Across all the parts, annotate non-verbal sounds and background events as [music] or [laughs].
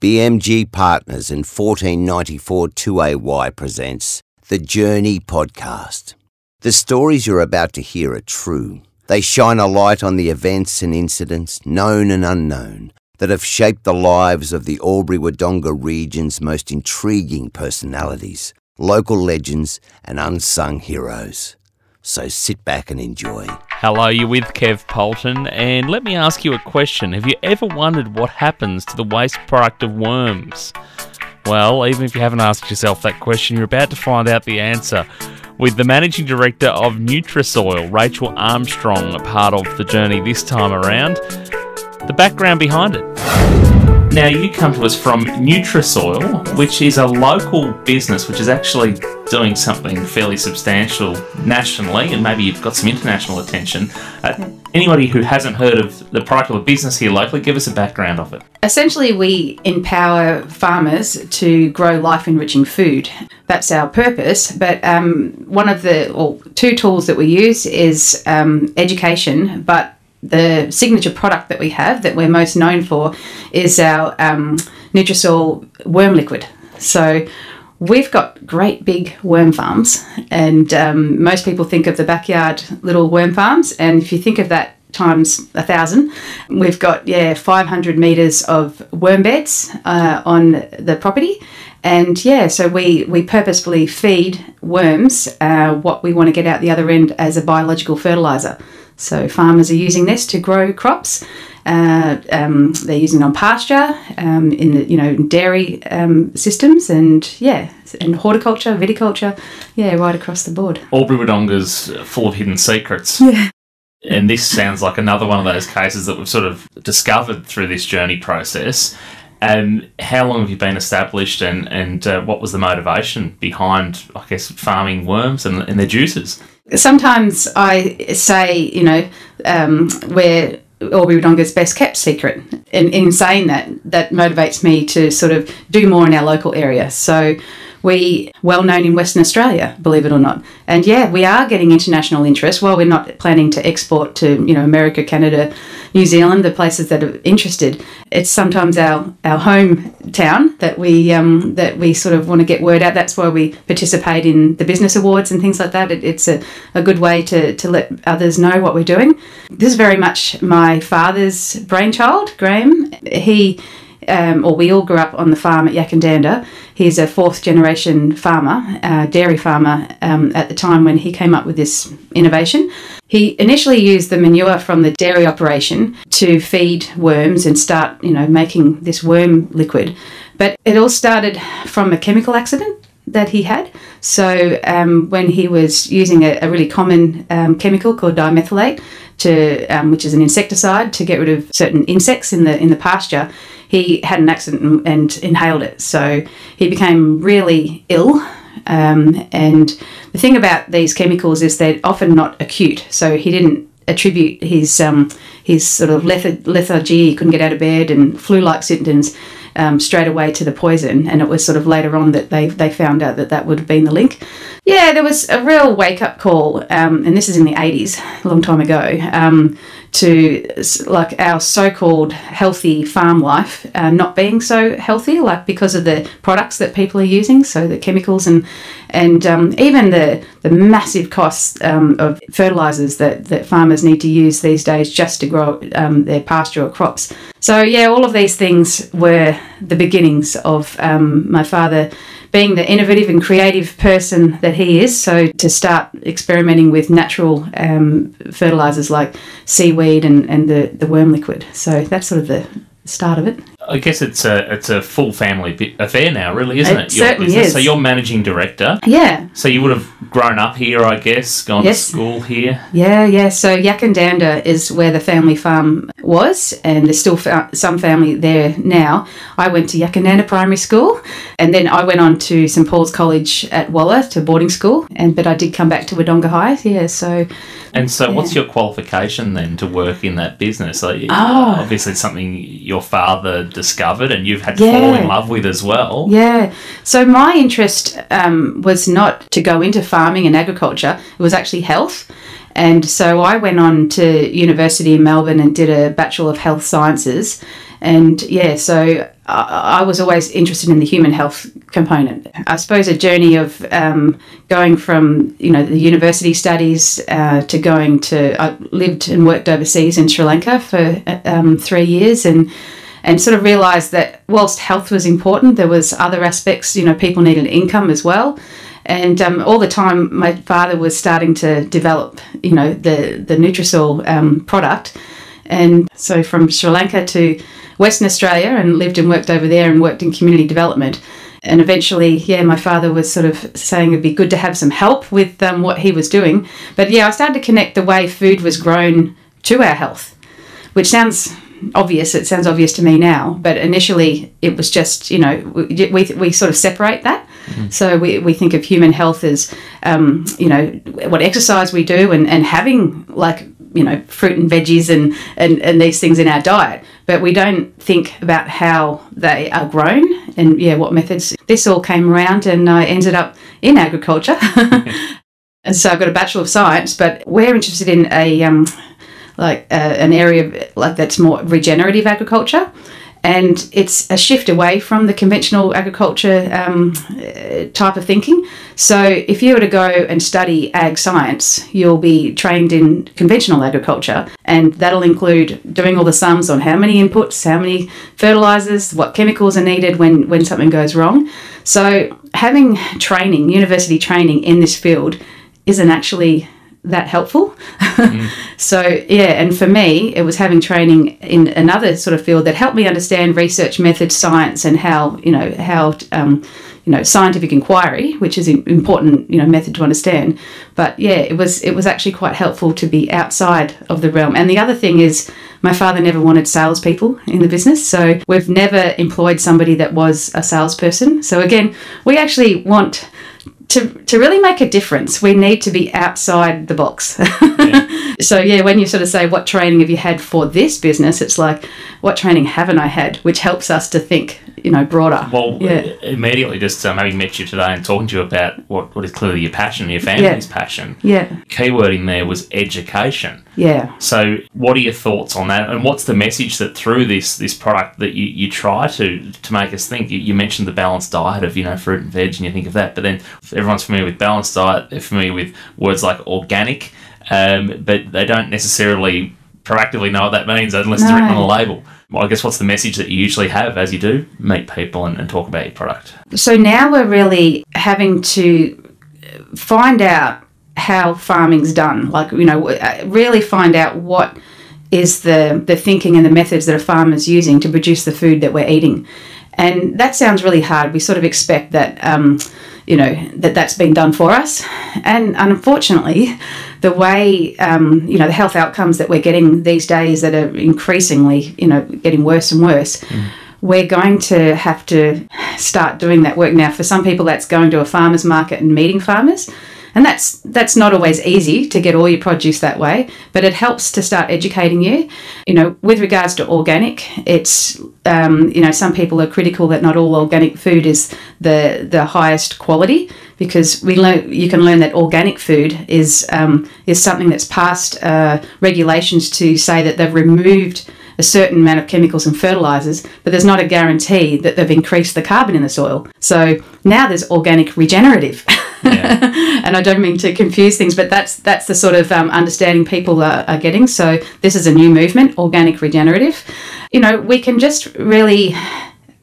BMG Partners and 1494 2AY presents the Journey Podcast. The stories you're about to hear are true. They shine a light on the events and incidents, known and unknown, that have shaped the lives of the Albury Wodonga region's most intriguing personalities, local legends, and unsung heroes. So sit back and enjoy. Hello, you're with Kev Polton, and let me ask you a question. Have you ever wondered what happens to the waste product of worms? Well, even if you haven't asked yourself that question, you're about to find out the answer with the managing director of Nutrisoil, Rachelle Armstrong, a part of the journey this time around. The background behind it. Now, you come to us from Nutrisoil, which is a local business which is actually doing something fairly substantial nationally, and maybe you've got some international attention. Uh, anybody who hasn't heard of the product or the business here locally, give us a background of it. Essentially, we empower farmers to grow life enriching food. That's our purpose. But um, one of the, or two tools that we use is um, education, but the signature product that we have that we're most known for is our um, worm liquid. So we've got great big worm farms, and um, most people think of the backyard little worm farms. And if you think of that times a thousand, we've got yeah 500 meters of worm beds uh, on the property. And yeah, so we, we purposefully feed worms uh, what we want to get out the other end as a biological fertilizer. So farmers are using this to grow crops. Uh, um, they're using it on pasture, um, in the you know dairy um, systems, and yeah, and horticulture, viticulture, yeah, right across the board. Albury Wodonga's full of hidden secrets. Yeah. And this sounds like another one of those cases that we've sort of discovered through this journey process. And how long have you been established, and and uh, what was the motivation behind, I guess, farming worms and, and their juices? Sometimes I say, you know, um, we're Albury Wodonga's best kept secret. And in saying that, that motivates me to sort of do more in our local area. So we well known in Western Australia, believe it or not. And yeah, we are getting international interest. While we're not planning to export to you know America, Canada, New Zealand, the places that are interested, it's sometimes our our hometown that we um, that we sort of want to get word out. That's why we participate in the business awards and things like that. It, it's a, a good way to to let others know what we're doing. This is very much my father's brainchild, Graham. He um, or we all grew up on the farm at Yackandandah. He's a fourth generation farmer, uh, dairy farmer, um, at the time when he came up with this innovation. He initially used the manure from the dairy operation to feed worms and start, you know, making this worm liquid. But it all started from a chemical accident that he had. So um, when he was using a, a really common um, chemical called dimethoate, to um, which is an insecticide to get rid of certain insects in the in the pasture, he had an accident and, and inhaled it. So he became really ill. Um, and the thing about these chemicals is they're often not acute. So he didn't attribute his um, his sort of lethargy, he couldn't get out of bed, and flu-like symptoms um, straight away to the poison. And it was sort of later on that they, they found out that that would have been the link. Yeah, there was a real wake up call, um, and this is in the 80s, a long time ago, um, to like our so called healthy farm life uh, not being so healthy, like because of the products that people are using, so the chemicals and and um, even the, the massive costs um, of fertilizers that, that farmers need to use these days just to grow um, their pasture or crops. So, yeah, all of these things were the beginnings of um, my father being the innovative and creative person that he is. So, to start experimenting with natural um, fertilizers like seaweed and, and the, the worm liquid. So, that's sort of the start of it. I guess it's a it's a full family affair now, really, isn't it? it? Your certainly is. So you're managing director. Yeah. So you would have grown up here, I guess, gone yes. to school here. Yeah, yeah. So Yackandandah is where the family farm was, and there's still fa- some family there now. I went to Yackandandah Primary School, and then I went on to St Paul's College at Walla to boarding school, and but I did come back to Wodonga High. Yeah, so. And so, yeah. what's your qualification then to work in that business? Like, oh. Ah. obviously, something your father discovered and you've had to yeah. fall in love with as well. Yeah. So my interest um, was not to go into farming and agriculture, it was actually health. And so I went on to university in Melbourne and did a Bachelor of Health Sciences. And yeah, so I, I was always interested in the human health component. I suppose a journey of um, going from you know the university studies uh, to going to I lived and worked overseas in Sri Lanka for um, three years and and sort of realised that whilst health was important, there was other aspects. You know, people needed income as well. And um, all the time, my father was starting to develop, you know, the the Nutrisoil um, product, and so from Sri Lanka to Western Australia and lived and worked over there and worked in community development. And eventually, yeah, my father was sort of saying it'd be good to have some help with um, what he was doing. But yeah, I started to connect the way food was grown to our health, which sounds obvious. It sounds obvious to me now, but initially it was just, you know, we, we, we sort of separate that. Mm-hmm. So we, we think of human health as, um, you know, what exercise we do and, and having like you know fruit and veggies and, and and these things in our diet but we don't think about how they are grown and yeah what methods this all came around and i ended up in agriculture [laughs] [laughs] and so i've got a bachelor of science but we're interested in a um, like uh, an area of, like that's more regenerative agriculture and it's a shift away from the conventional agriculture um, type of thinking. So, if you were to go and study ag science, you'll be trained in conventional agriculture, and that'll include doing all the sums on how many inputs, how many fertilizers, what chemicals are needed when, when something goes wrong. So, having training, university training in this field, isn't actually that helpful. Mm. [laughs] so yeah, and for me, it was having training in another sort of field that helped me understand research methods, science, and how you know how um, you know scientific inquiry, which is an important you know method to understand. But yeah, it was it was actually quite helpful to be outside of the realm. And the other thing is. My father never wanted salespeople in the business, so we've never employed somebody that was a salesperson. So again, we actually want to, to really make a difference, we need to be outside the box. Yeah. [laughs] so, yeah, when you sort of say, What training have you had for this business? It's like, What training haven't I had? Which helps us to think, you know, broader. Well, yeah. immediately just um, having met you today and talking to you about what, what is clearly your passion, your family's yeah. passion. Yeah. Keyword in there was education. Yeah. So, what are your thoughts on that? And what's the message that through this this product that you, you try to to make us think? You, you mentioned the balanced diet of you know fruit and veg, and you think of that, but then everyone's familiar with balanced diet. They're familiar with words like organic, um, but they don't necessarily proactively know what that means unless no. it's written on a label. Well, I guess what's the message that you usually have as you do meet people and, and talk about your product? So now we're really having to find out how farming's done. Like, you know, really find out what is the, the thinking and the methods that a farmer's using to produce the food that we're eating. And that sounds really hard. We sort of expect that, um, you know, that that's been done for us. And unfortunately, the way, um, you know, the health outcomes that we're getting these days that are increasingly, you know, getting worse and worse. Mm we're going to have to start doing that work now. For some people, that's going to a farmer's market and meeting farmers and that's that's not always easy to get all your produce that way but it helps to start educating you. You know with regards to organic it's um, you know some people are critical that not all organic food is the the highest quality because we learn you can learn that organic food is um, is something that's passed uh, regulations to say that they've removed a certain amount of chemicals and fertilizers, but there's not a guarantee that they've increased the carbon in the soil. So now there's organic regenerative. Yeah. [laughs] and I don't mean to confuse things, but that's that's the sort of um, understanding people are, are getting. So this is a new movement, organic regenerative. You know, we can just really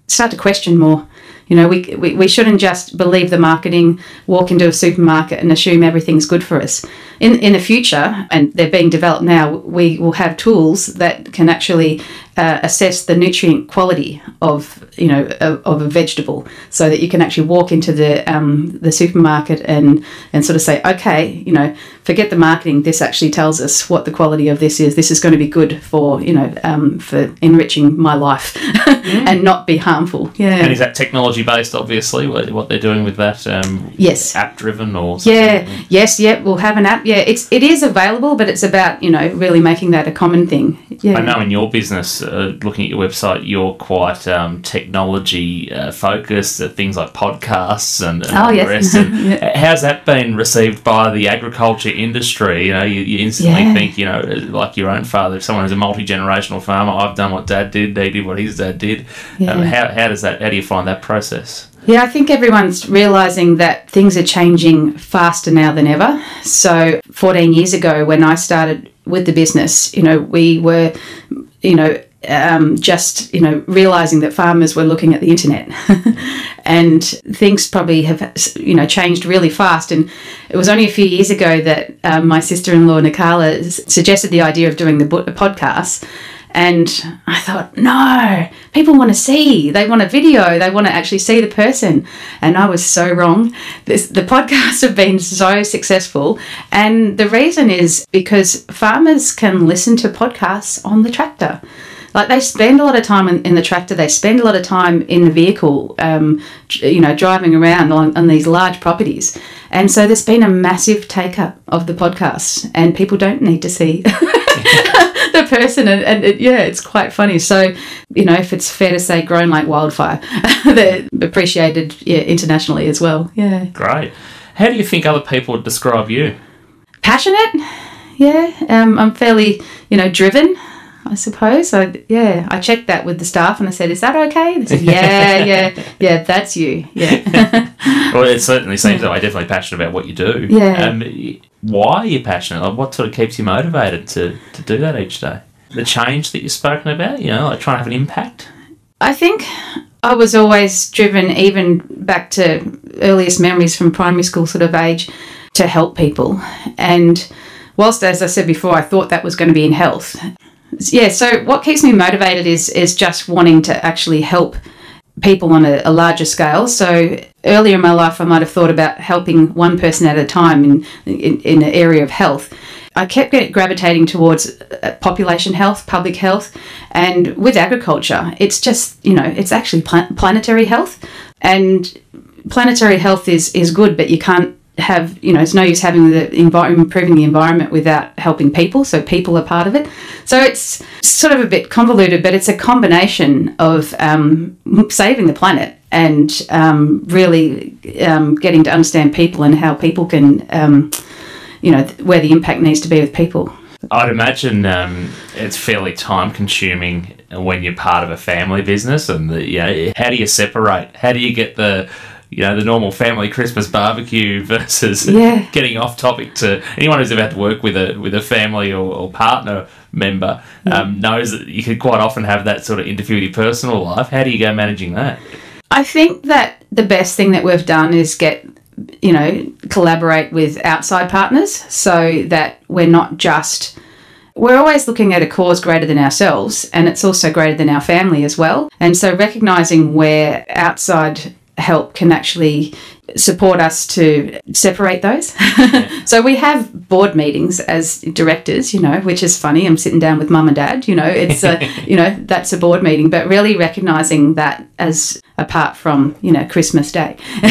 start to question more you know, we, we, we shouldn't just believe the marketing, walk into a supermarket and assume everything's good for us. In, in the future, and they're being developed now, we will have tools that can actually uh, assess the nutrient quality of you know of, of, a vegetable, so that you can actually walk into the um, the supermarket and and sort of say, okay, you know, forget the marketing. This actually tells us what the quality of this is. This is going to be good for you know um, for enriching my life mm. [laughs] and not be harmful. Yeah. And is that technology based? Obviously, what, what they're doing with that? Um, yes. App driven or something? yeah, yes, yeah. We'll have an app. Yeah, it's it is available, but it's about you know really making that a common thing. Yeah. I know in your business uh, looking at your website, you're quite um, technology uh, focused, uh, things like podcasts and, and Oh, all the yes. rest. And [laughs] Yeah. How's that been received by the agriculture industry? You know, you, you instantly Yeah. think, you know, like your own father, if someone is a multi generational farmer, I've done what dad did, he did what his dad did. Yeah. Um, how, how does that, how do you find that process? Yeah, I think everyone's realizing that things are changing faster now than ever. So, 14 years ago, when I started with the business, you know, we were, you know, um, just you know realizing that farmers were looking at the internet, [laughs] and things probably have you know changed really fast. And it was only a few years ago that um, my sister-in-law Nikala suggested the idea of doing the podcast. And I thought, no, people want to see. They want a video. They want to actually see the person. And I was so wrong. This, the podcasts [laughs] have been so successful. And the reason is because farmers can listen to podcasts on the tractor. Like they spend a lot of time in, in the tractor, they spend a lot of time in the vehicle, um, you know, driving around on, on these large properties. And so there's been a massive take up of the podcast and people don't need to see [laughs] the person and, and it, yeah it's quite funny so you know if it's fair to say grown like wildfire [laughs] they're appreciated yeah internationally as well yeah Great. How do you think other people would describe you? passionate yeah um, i'm fairly you know driven i suppose I, yeah i checked that with the staff and i said is that okay they said yeah yeah [laughs] yeah that's you yeah [laughs] Well, it certainly seems that way. Definitely passionate about what you do. Yeah. Um, why are you passionate? Like, what sort of keeps you motivated to, to do that each day? The change that you've spoken about, you know, like trying to have an impact. I think I was always driven, even back to earliest memories from primary school sort of age, to help people. And whilst, as I said before, I thought that was going to be in health. Yeah, so what keeps me motivated is is just wanting to actually help people on a, a larger scale. So earlier in my life, I might have thought about helping one person at a time in in, in an area of health. I kept gravitating towards uh, population health, public health, and with agriculture, it's just you know it's actually pla- planetary health, and planetary health is is good, but you can't have you know it's no use having the environment improving the environment without helping people so people are part of it so it's sort of a bit convoluted but it's a combination of um, saving the planet and um, really um, getting to understand people and how people can um, you know where the impact needs to be with people I'd imagine um, it's fairly time consuming when you're part of a family business, and the, you know, how do you separate? How do you get the you know the normal family Christmas barbecue [laughs] versus Yeah. getting off topic to anyone who's about to work with a with a family or, or partner member um, knows that you could quite often have that sort of interview with your personal life. How do you go managing that? I think that the best thing that we've done is get, you know, collaborate with outside partners so that we're not just. We're always looking at a cause greater than ourselves, and it's also greater than our family as well. And so, recognizing where outside help can actually support us to separate those. [laughs] so we have board meetings as directors, you know, which is funny. I'm sitting down with mum and dad, you know, it's a, [laughs] you know, that's a board meeting, but really recognizing that as apart from, you know, Christmas Day. [laughs]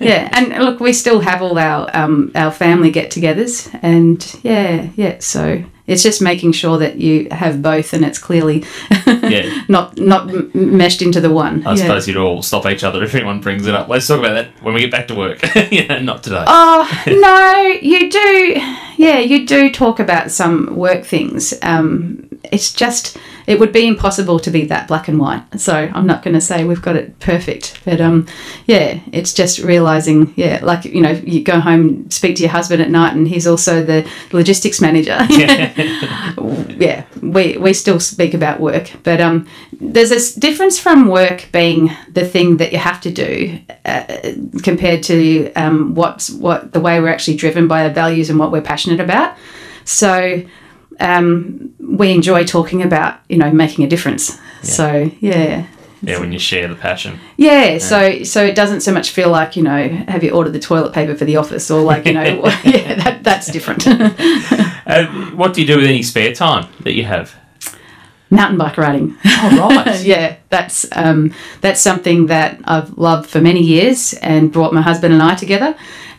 yeah. And look, we still have all our, um, our family get togethers and yeah, yeah. So it's just making sure that you have both and it's clearly [laughs] Yeah. not, not m- meshed into the one. I Yeah. suppose you'd all stop each other if anyone brings it up. Let's talk about that when we get back to work. [laughs] yeah, not today. Oh [laughs] no, you do. Yeah, you do talk about some work things. Um, it's just it would be impossible to be that black and white. So I'm not going to say we've got it perfect, but um, yeah, it's just realizing. Yeah, like you know, you go home, speak to your husband at night, and he's also the logistics manager. [laughs] [laughs] yeah, we we still speak about work, but um, there's a difference from work being the thing that you have to do uh, compared to um, what's what the way we're actually driven by our values and what we're passionate about. So um, we enjoy talking about you know making a difference. So yeah. yeah, when you share the passion. Yeah, so so it doesn't so much feel like you know have you ordered the toilet paper for the office or like you know [laughs] [laughs] yeah that that's different. [laughs] Uh, what do you do with any spare time that you have? Mountain bike riding. Oh, right. [laughs] yeah, that's um, that's something that I've loved for many years and brought my husband and I together.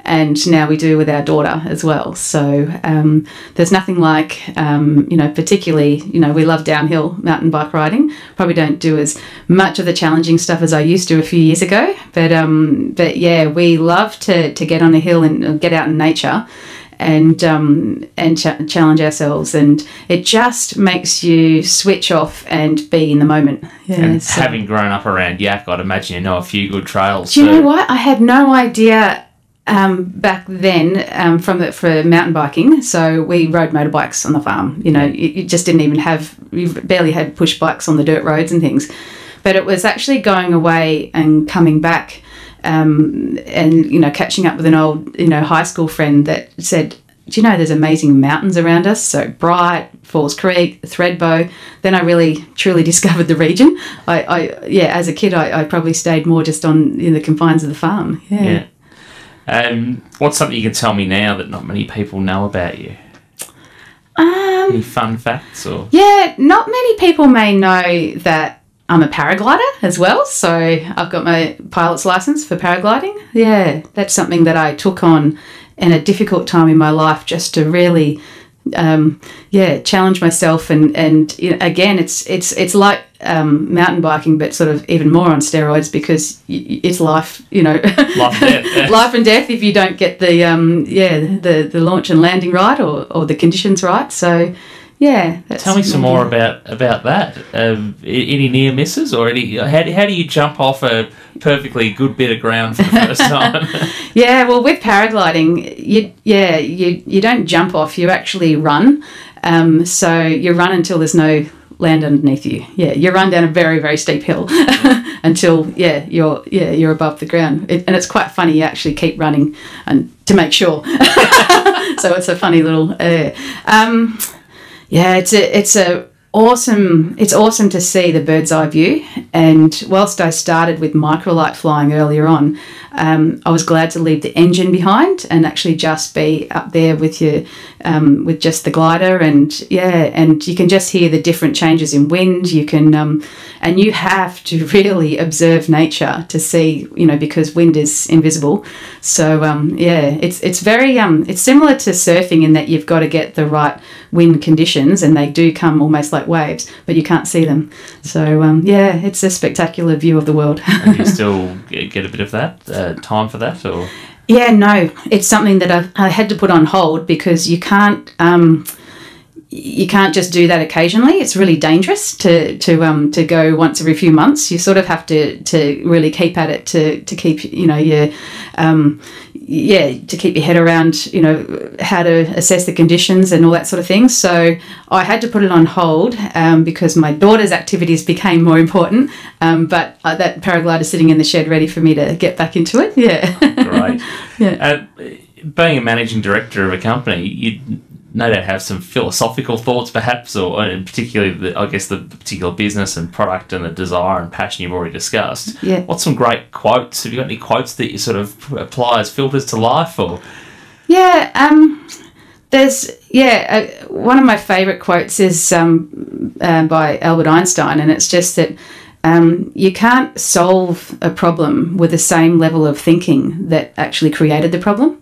And now we do with our daughter as well. So um, there's nothing like, um, you know, particularly, you know, we love downhill mountain bike riding. Probably don't do as much of the challenging stuff as I used to a few years ago. But um, but yeah, we love to, to get on a hill and get out in nature and um, and ch- challenge ourselves, and it just makes you switch off and be in the moment. Yeah, And so- having grown up around Yak, I'd imagine you know a few good trails. do you know what? I had no idea um, back then um, from the, for mountain biking. So we rode motorbikes on the farm. You know, you, you just didn't even have, you barely had push bikes on the dirt roads and things. But it was actually going away and coming back um, and, you know, catching up with an old, you know, high school friend that said, do you know there's amazing mountains around us? So Bright, Falls Creek, Thredbo. Then I really truly [laughs] discovered the region. I, I yeah, as a kid, I, I probably stayed more just on in the confines of the farm. Yeah. Yeah. Um, what's something you can tell me now that not many people know about you? Um, Any fun facts or? yeah, not many people may know that I'm a paraglider as well. So I've got my pilot's license for paragliding. Yeah, that's something that I took on in a difficult time in my life just to really um, yeah, challenge myself and and you know, again, it's it's it's like um, mountain biking, but sort of even more on steroids because y- y- it's life, you know, Life and death, yeah. [laughs] life and death if you don't get the um, yeah the the launch and landing right or, or the conditions right. So yeah, Tell me some more about about that. Um, any near misses or any? How, do- how do you jump off a perfectly good bit of ground for the first [laughs] time? [laughs] Yeah, well, with paragliding, you yeah you you don't jump off; you actually run. Um, so you run until there's no land underneath you. Yeah, you run down a very very steep hill [laughs] until yeah you're yeah you're above the ground. It, and it's quite funny. You actually keep running and to make sure. so it's a funny little. Uh, um, yeah, it's a it's a awesome it's awesome to see the bird's eye view. And whilst I started with microlight flying earlier on, um, I was glad to leave the engine behind and actually just be up there with your um, with just the glider and yeah, and you can just hear the different changes in wind. You can um, and you have to [laughs] really observe nature to see you know because wind is invisible. So um, yeah, it's it's very um, it's similar to surfing in that you've got to get the right wind conditions and they do come almost like waves, but you can't see them. So um, yeah, it's a spectacular view of the world. [laughs] do you still get get a bit of that uh, time for that or? Yeah, no, it's something that I, I had to put on hold because you can't um, you can't just do that occasionally. It's really dangerous to to um, to go once every few months. You sort of have to to really keep at it to to keep you know your um, yeah to keep your head around you know how to assess the conditions and all that sort of thing. So I had to put it on hold um, because my daughter's activities became more important. Um, but uh, that paraglider is sitting in the shed ready for me to get back into it. Yeah. Great. [laughs] Yeah. Uh, being a managing director of a company, you no doubt have some philosophical thoughts, perhaps, or and particularly, the, I guess, the, the particular business and product and the desire and passion you've already discussed. Yeah. What's some great quotes? Have you got any quotes that you sort of apply as filters to life, or Yeah, um, there's yeah. Uh, one of my favourite quotes is um, uh, by Albert Einstein, and it's just that um, you can't solve a problem with the same level of thinking that actually created the problem,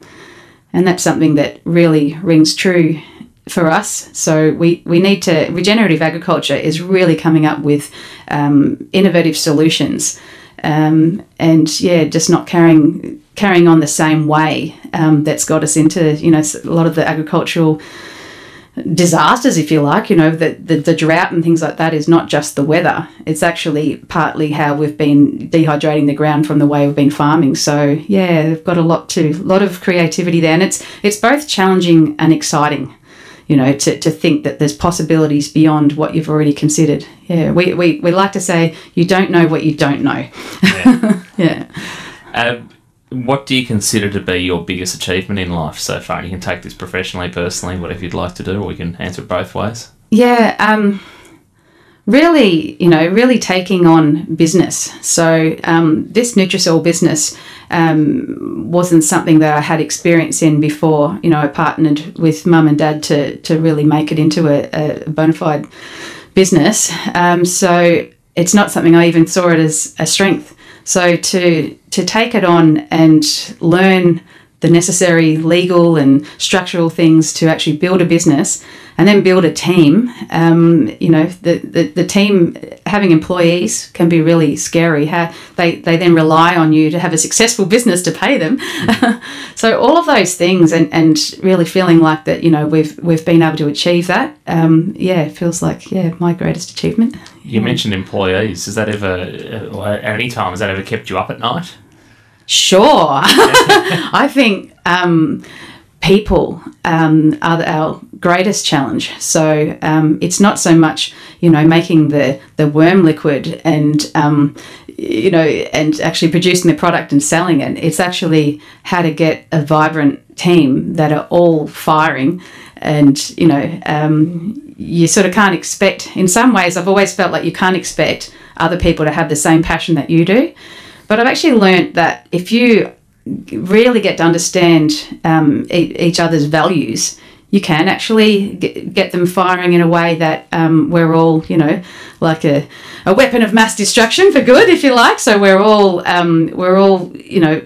and that's something that really rings true for us. So we, we need to regenerative agriculture is really coming up with um, innovative solutions, um, and yeah, just not carrying carrying on the same way um, that's got us into you know a lot of the agricultural disasters, if you like. You know, the, the, the drought and things like that is not just the weather, it's actually partly how we've been dehydrating the ground from the way we've been farming. So, yeah, they've got a lot to, a lot of creativity there. And it's, it's both challenging and exciting. You know, to, to think that there's possibilities beyond what you've already considered. Yeah, we, we, we like to say you don't know what you don't know. yeah. [laughs] Yeah. Um, what do you consider to be your biggest achievement in life so far? You can take this professionally, personally, whatever you'd like to do, or you can answer it both ways. Yeah, um, really, you know, really taking on business. So um, this Nutrisoil business um, wasn't something that I had experience in before. You know, I partnered with mum and dad to to really make it into a, a bona fide business. Um, so it's not something I even saw it as a strength. So to to take it on and learn the necessary legal and structural things to actually build a business and then build a team. Um, you know, the, the, the, team having employees can be really scary. How they, they then rely on you to have a successful [laughs] business to pay them. [laughs] so all of those things and, and really feeling like that, you know, we've we've been able to achieve that. Um, yeah, it feels like yeah, my greatest achievement. You mentioned employees. Has that ever, uh, at any time, has that ever kept you up at night? Sure. [laughs] [laughs] I think um, people um, are our greatest challenge. So um, it's not so much, you know, making the, the worm liquid and, um, you know, and actually producing the product and selling it. It's actually how to get a vibrant team that are all firing. And, you know, um, you sort of can't expect, in some ways, I've always felt like you can't expect other people to have the same passion that you do. But I've actually learned that if you really get to understand um, e- each other's values, you can actually get, get them firing in a way that um, we're all, you know, like a, a weapon of mass destruction for good, if you like. So we're all, um, we're all, you know,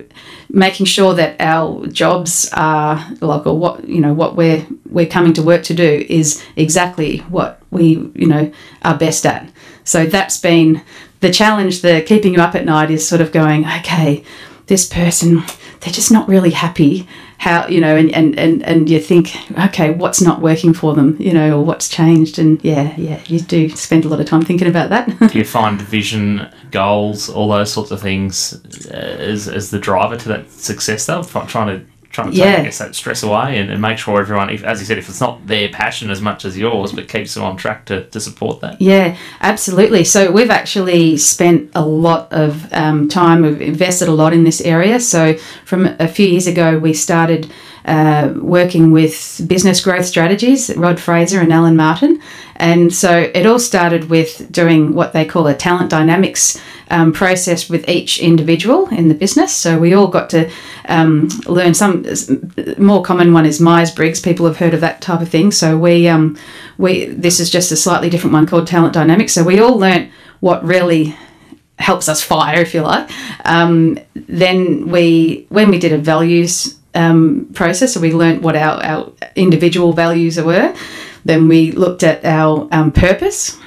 making sure that our jobs are like or what you know what we're we're coming to work to do is exactly what we you know are best at so that's been the challenge, the keeping you up at night is sort of going, okay, this person, they're just not really happy. How, you know, and, and, and, and you think, okay, what's not working for them, you know, or what's changed? And yeah, yeah, you do spend a lot of time thinking about that. [laughs] do you find vision, goals, all those sorts of things uh, as, as the driver to that success, though? Trying to trying to take, yeah. I guess, that stress away and, and make sure everyone, if, as you said, if it's not their passion as much as yours, but keeps them on track to, to support that. Yeah, absolutely. So we've actually spent a lot of um, time, we've invested a lot in this area. So from a few years ago, we started uh, working with business growth strategies, Rod Fraser and Alan Martin. And so it all started with doing what they call a talent dynamics um, process with each individual in the business. So we all got to um, learn some more common one is Myers Briggs. People have heard of that type of thing. So we um, we this is just a slightly different one called talent dynamics. So we all learnt what really helps us fire, if you like. Um, then we when we did a values um, process. So we learnt what our, our individual values were. Then we looked at our um, purpose.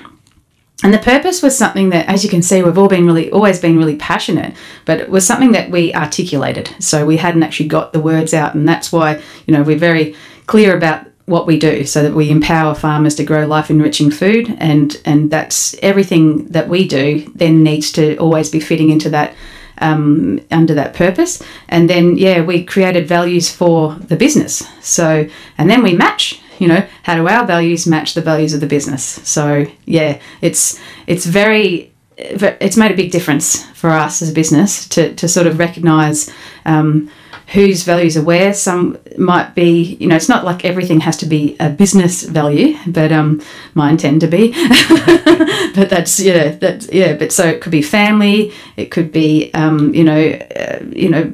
And the purpose was something that, as you can see, we've all been really, always been really passionate, but it was something that we articulated. So we hadn't actually got the words out, and that's why, you know, we're very clear about what we do so that we empower farmers to grow life enriching food and and that's everything that we do then needs to always be fitting into that um, under that purpose. And then, yeah, we created values for the business. So, and then we match. You know, how do our values match the values of the business? So, yeah, it's it's very it's made a big difference for us as a business to, to sort of recognise um, whose values are where. Some might be, you know, it's not like everything has to be a business value, but um, mine tend to be. [laughs] but that's yeah, that's yeah. But so it could be family. It could be, um, you know, uh, you know,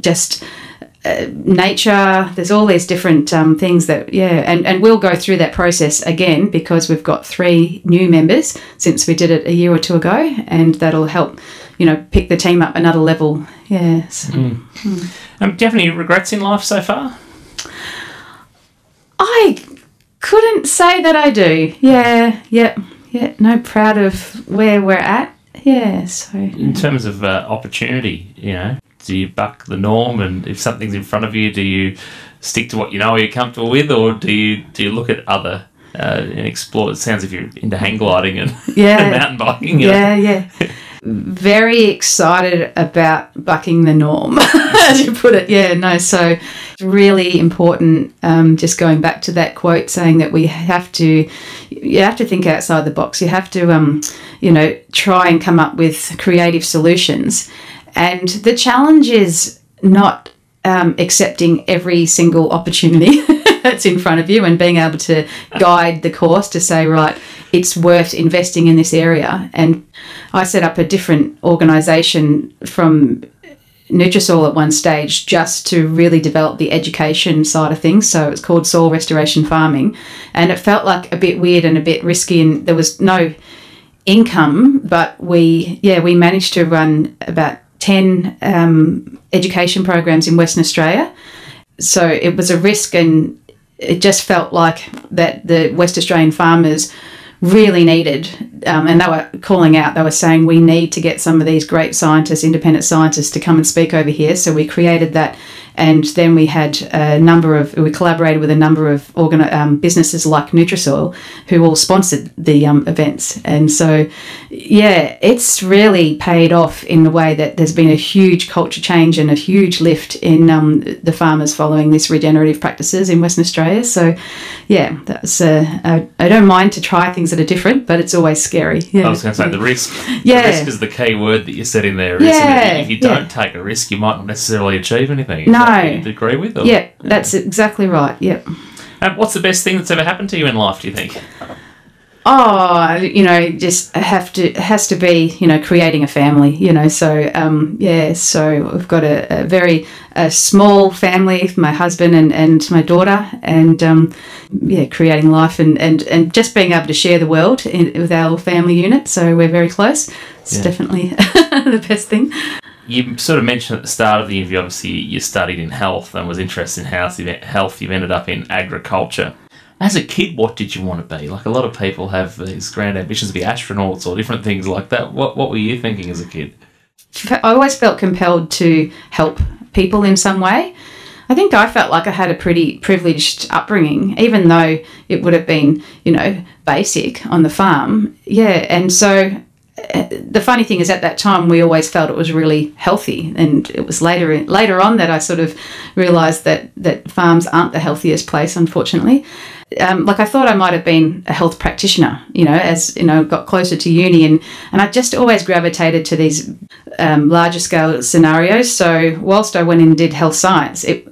just. Uh, nature there's all these different um, things that yeah and, and we'll go through that process again because we've got three new members since we did it a year or two ago and that'll help you know pick the team up another level yes mm. Mm. Um, do you have any regrets in life so far? I couldn't say that I do. Yeah, yeah, yeah. No, proud of where we're at. Yeah. So in terms of uh, opportunity, you know, do you buck the norm, and if something's in front of you, do you stick to what you know you're comfortable with, or do you do you look at other uh, and explore? It sounds if you're into hang gliding and, [laughs] yeah. and mountain biking. Yeah, know? [laughs] yeah. very excited about bucking the norm, [laughs] as you put it. Yeah, no, so it's really important. Um, just going back to that quote saying that we have to, you have to think outside the box. You have to, um, you know, try and come up with creative solutions. And the challenge is not um, accepting every single opportunity [laughs] that's in front of you and being able to guide the course to say, right, it's worth investing in this area. And I set up a different organisation from Nutrisoil at one stage just to really develop the education side of things. So it's called soil restoration farming, and it felt like a bit weird and a bit risky, and there was no income. But we, yeah, we managed to run about ten um, education programs in Western Australia. So it was a risk, and it just felt like that the West Australian farmers really needed, um, and they were calling out, they were saying, we need to get some of these great scientists, independent scientists, to come and speak over here. So we created that. And then we had a number of, we collaborated with a number of organ, um, businesses like Nutrisoil who all sponsored the um, events. And so, yeah, it's really paid off in the way that there's been a huge culture change and a huge lift in um, the farmers following this regenerative practices in Western Australia. So, yeah, that's, uh, I, I don't mind to try things that are different, but it's always scary. Yeah. I was going to say the risk. Yeah. The risk is the key word that you said in there, Yeah? If you don't take a risk, you might not necessarily achieve anything. Is No. you'd agree with? Or? Yeah, that's exactly right. Yep. And what's the best thing that's ever happened to you in life? Do you think? Oh, you know, just have to has to be you know creating a family. You know, so um, yeah, so we've got a, a very a small family, my husband and, and my daughter, and um, yeah, creating life and, and, and just being able to share the world in, with our family unit. So we're very close. It's Yeah. definitely [laughs] the best thing. You sort of mentioned at the start of the interview, obviously, you studied in health and was interested in health. You've, ended up in agriculture. As a kid, what did you want to be? Like a lot of people have these grand ambitions to be astronauts or different things like that. What What were you thinking as a kid? I always felt compelled to help people in some way. I think I felt like I had a pretty privileged upbringing, even though it would have been, you know, basic on the farm. Yeah, and so the funny thing is, at that time, we always felt it was really healthy, and it was later later on that I sort of realised that that farms aren't the healthiest place, unfortunately. Um, like I thought I might have been a health practitioner, you know, as you know, got closer to uni, and and I just always gravitated to these um, larger scale scenarios. So whilst I went and did health science, it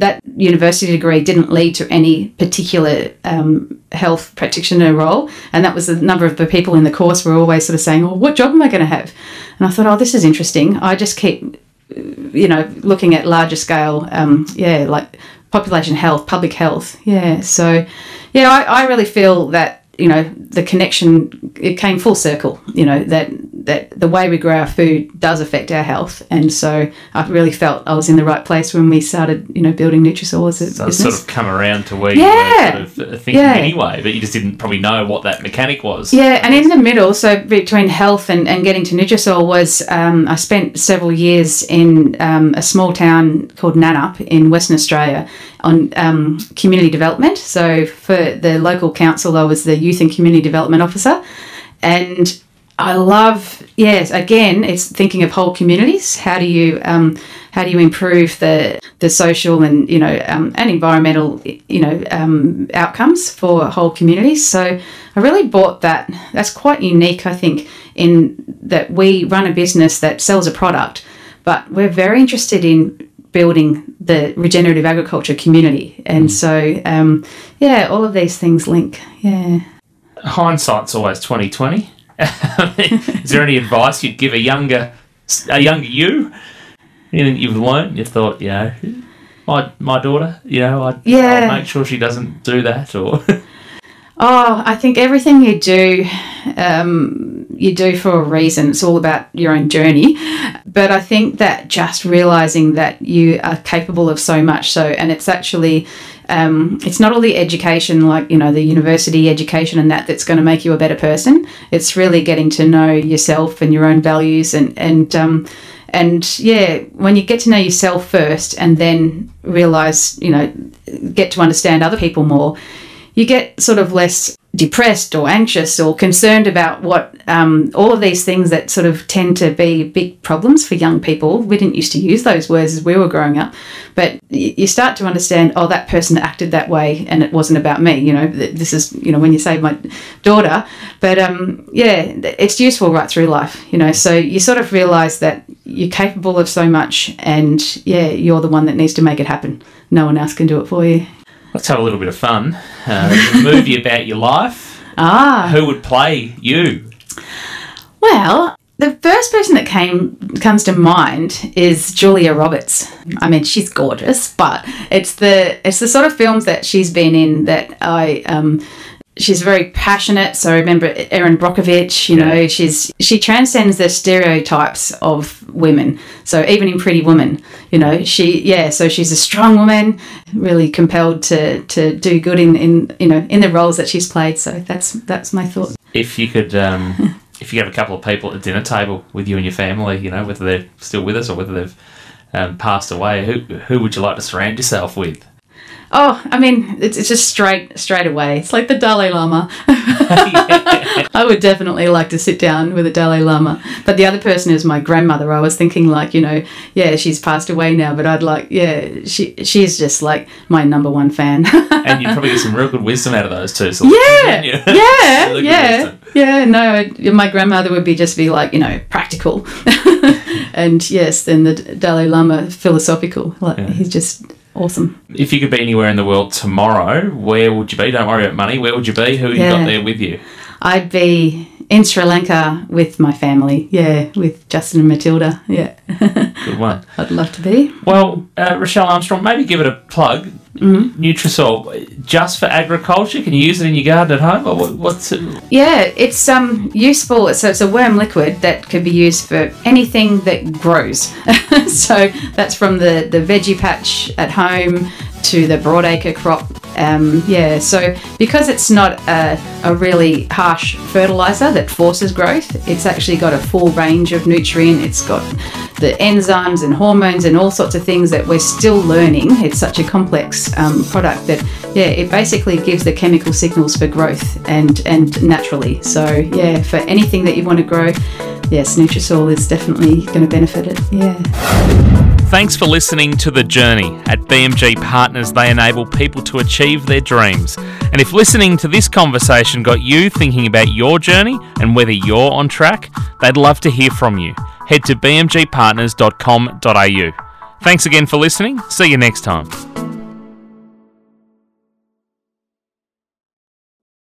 that university degree didn't lead to any particular um, health practitioner role, and that was the number of the people in the course were always sort of saying, "Well, what job am I going to have?" And I thought, "Oh, this is interesting." I just keep, you know, looking at larger scale, um, yeah, like population health, public health, yeah. So, yeah, I, I really feel that you know the connection it came full circle. You know that that the way we grow our food does affect our health, and so I really felt I was in the right place when we started, you know, building Nutrisoil as a So it's business. sort of come around to where Yeah. you were sort of uh, thinking Yeah. anyway, but you just didn't probably know what that mechanic was. Yeah, and in the middle, so between health and, and getting to Nutrisoil was um, I spent several years in um, a small town called Nannup in Western Australia on um, community development. So for the local council, I was the youth and community development officer, and I love yes. Again, it's thinking of whole communities. How do you um, how do you improve the the social and you know um, and environmental you know um, outcomes for whole communities? So I really bought that. That's quite unique, I think, in that we run a business that sells a product, but we're very interested in building the regenerative agriculture community. And so, um, yeah, all of these things link. Yeah. Hindsight's always twenty twenty. [laughs] Is there any advice you'd give a younger, a younger you? Anything you've learned? You thought, you know, my my daughter, you know, I'd, Yeah. I'll make sure she doesn't do that, or [laughs] Oh, I think everything you do, um, you do for a reason. It's all about your own journey. But I think that just realizing that you are capable of so much, so, and it's actually, um, it's not all the education, like, you know, the university education and that, that's going to make you a better person. It's really getting to know yourself and your own values and, and, um, and yeah, when you get to know yourself first and then realize, you know, get to understand other people more, you get sort of less depressed or anxious or concerned about what um, all of these things that sort of tend to be big problems for young people. We didn't used to use those words as we were growing up, but you start to understand, oh, that person acted that way and it wasn't about me. You know, this is, you know, when you say my daughter, but um, yeah, it's useful right through life, you know, so you sort of realize that you're capable of so much and yeah, you're the one that needs to make it happen. No one else can do it for you. Let's have a little bit of fun. Uh, a [laughs] movie about your life. Ah. Who would play you? Well, The first person that came comes to mind is Julia Roberts. I mean, she's gorgeous, but it's the it's the sort of films that she's been in that I um, she's very passionate. So I remember Erin Brockovich, you know, she's she transcends the stereotypes of women. So even in Pretty Woman, you know, she yeah, so she's a strong woman, really compelled to to do good in in you know in the roles that she's played. So that's that's my thought. If you could. Um, [laughs] if you have a couple of people at the dinner table with you and your family, you know, whether they're still with us or whether they've um, passed away, who who would you like to surround yourself with? Oh, I mean, it's, it's just straight straight away. It's like the Dalai Lama. [laughs] I would definitely like to sit down with a Dalai Lama. But the other person is my grandmother. I was thinking like, you know, yeah, she's passed away now, but I'd like, yeah, she she's just like my number one fan. [laughs] and you'd probably get some real good wisdom out of those two. So yeah, [laughs] yeah, really yeah, yeah. No, my grandmother would be just be like, you know, practical, and yes, then the Dalai Lama philosophical. Like yeah. he's just awesome. If you could be anywhere in the world tomorrow, where would you be? Don't worry about money. Where would you be? Who yeah. you got there with you? I'd be in Sri Lanka with my family. Yeah, with Justin and Matilda. Yeah. [laughs] Good one. I'd love to be. Well, uh, Rachelle Armstrong, maybe give it a plug. Mm-hmm. Nutrisoil, just for agriculture? Can you use it in your garden at home, or what, what's it? Yeah, it's um useful. So it's a worm liquid that could be used for anything that grows. [laughs] so that's from the the veggie patch at home to the broadacre crop. Um, yeah, so because it's not a, a really harsh fertilizer that forces growth, it's actually got a full range of nutrient. It's got the enzymes and hormones and all sorts of things that we're still learning. It's such a complex um, product that, yeah, it basically gives the chemical signals for growth and, and naturally. So, yeah, for anything that you want to grow, yes, Nutrisoil is definitely going to benefit it. Yeah. Thanks for listening to The Journey. At BMG Partners, they enable people to achieve their dreams. And if listening to this conversation got you thinking about your journey and whether you're on track, they'd love to hear from you. Head to bmgpartners.com.au. Thanks again for listening. See you next time.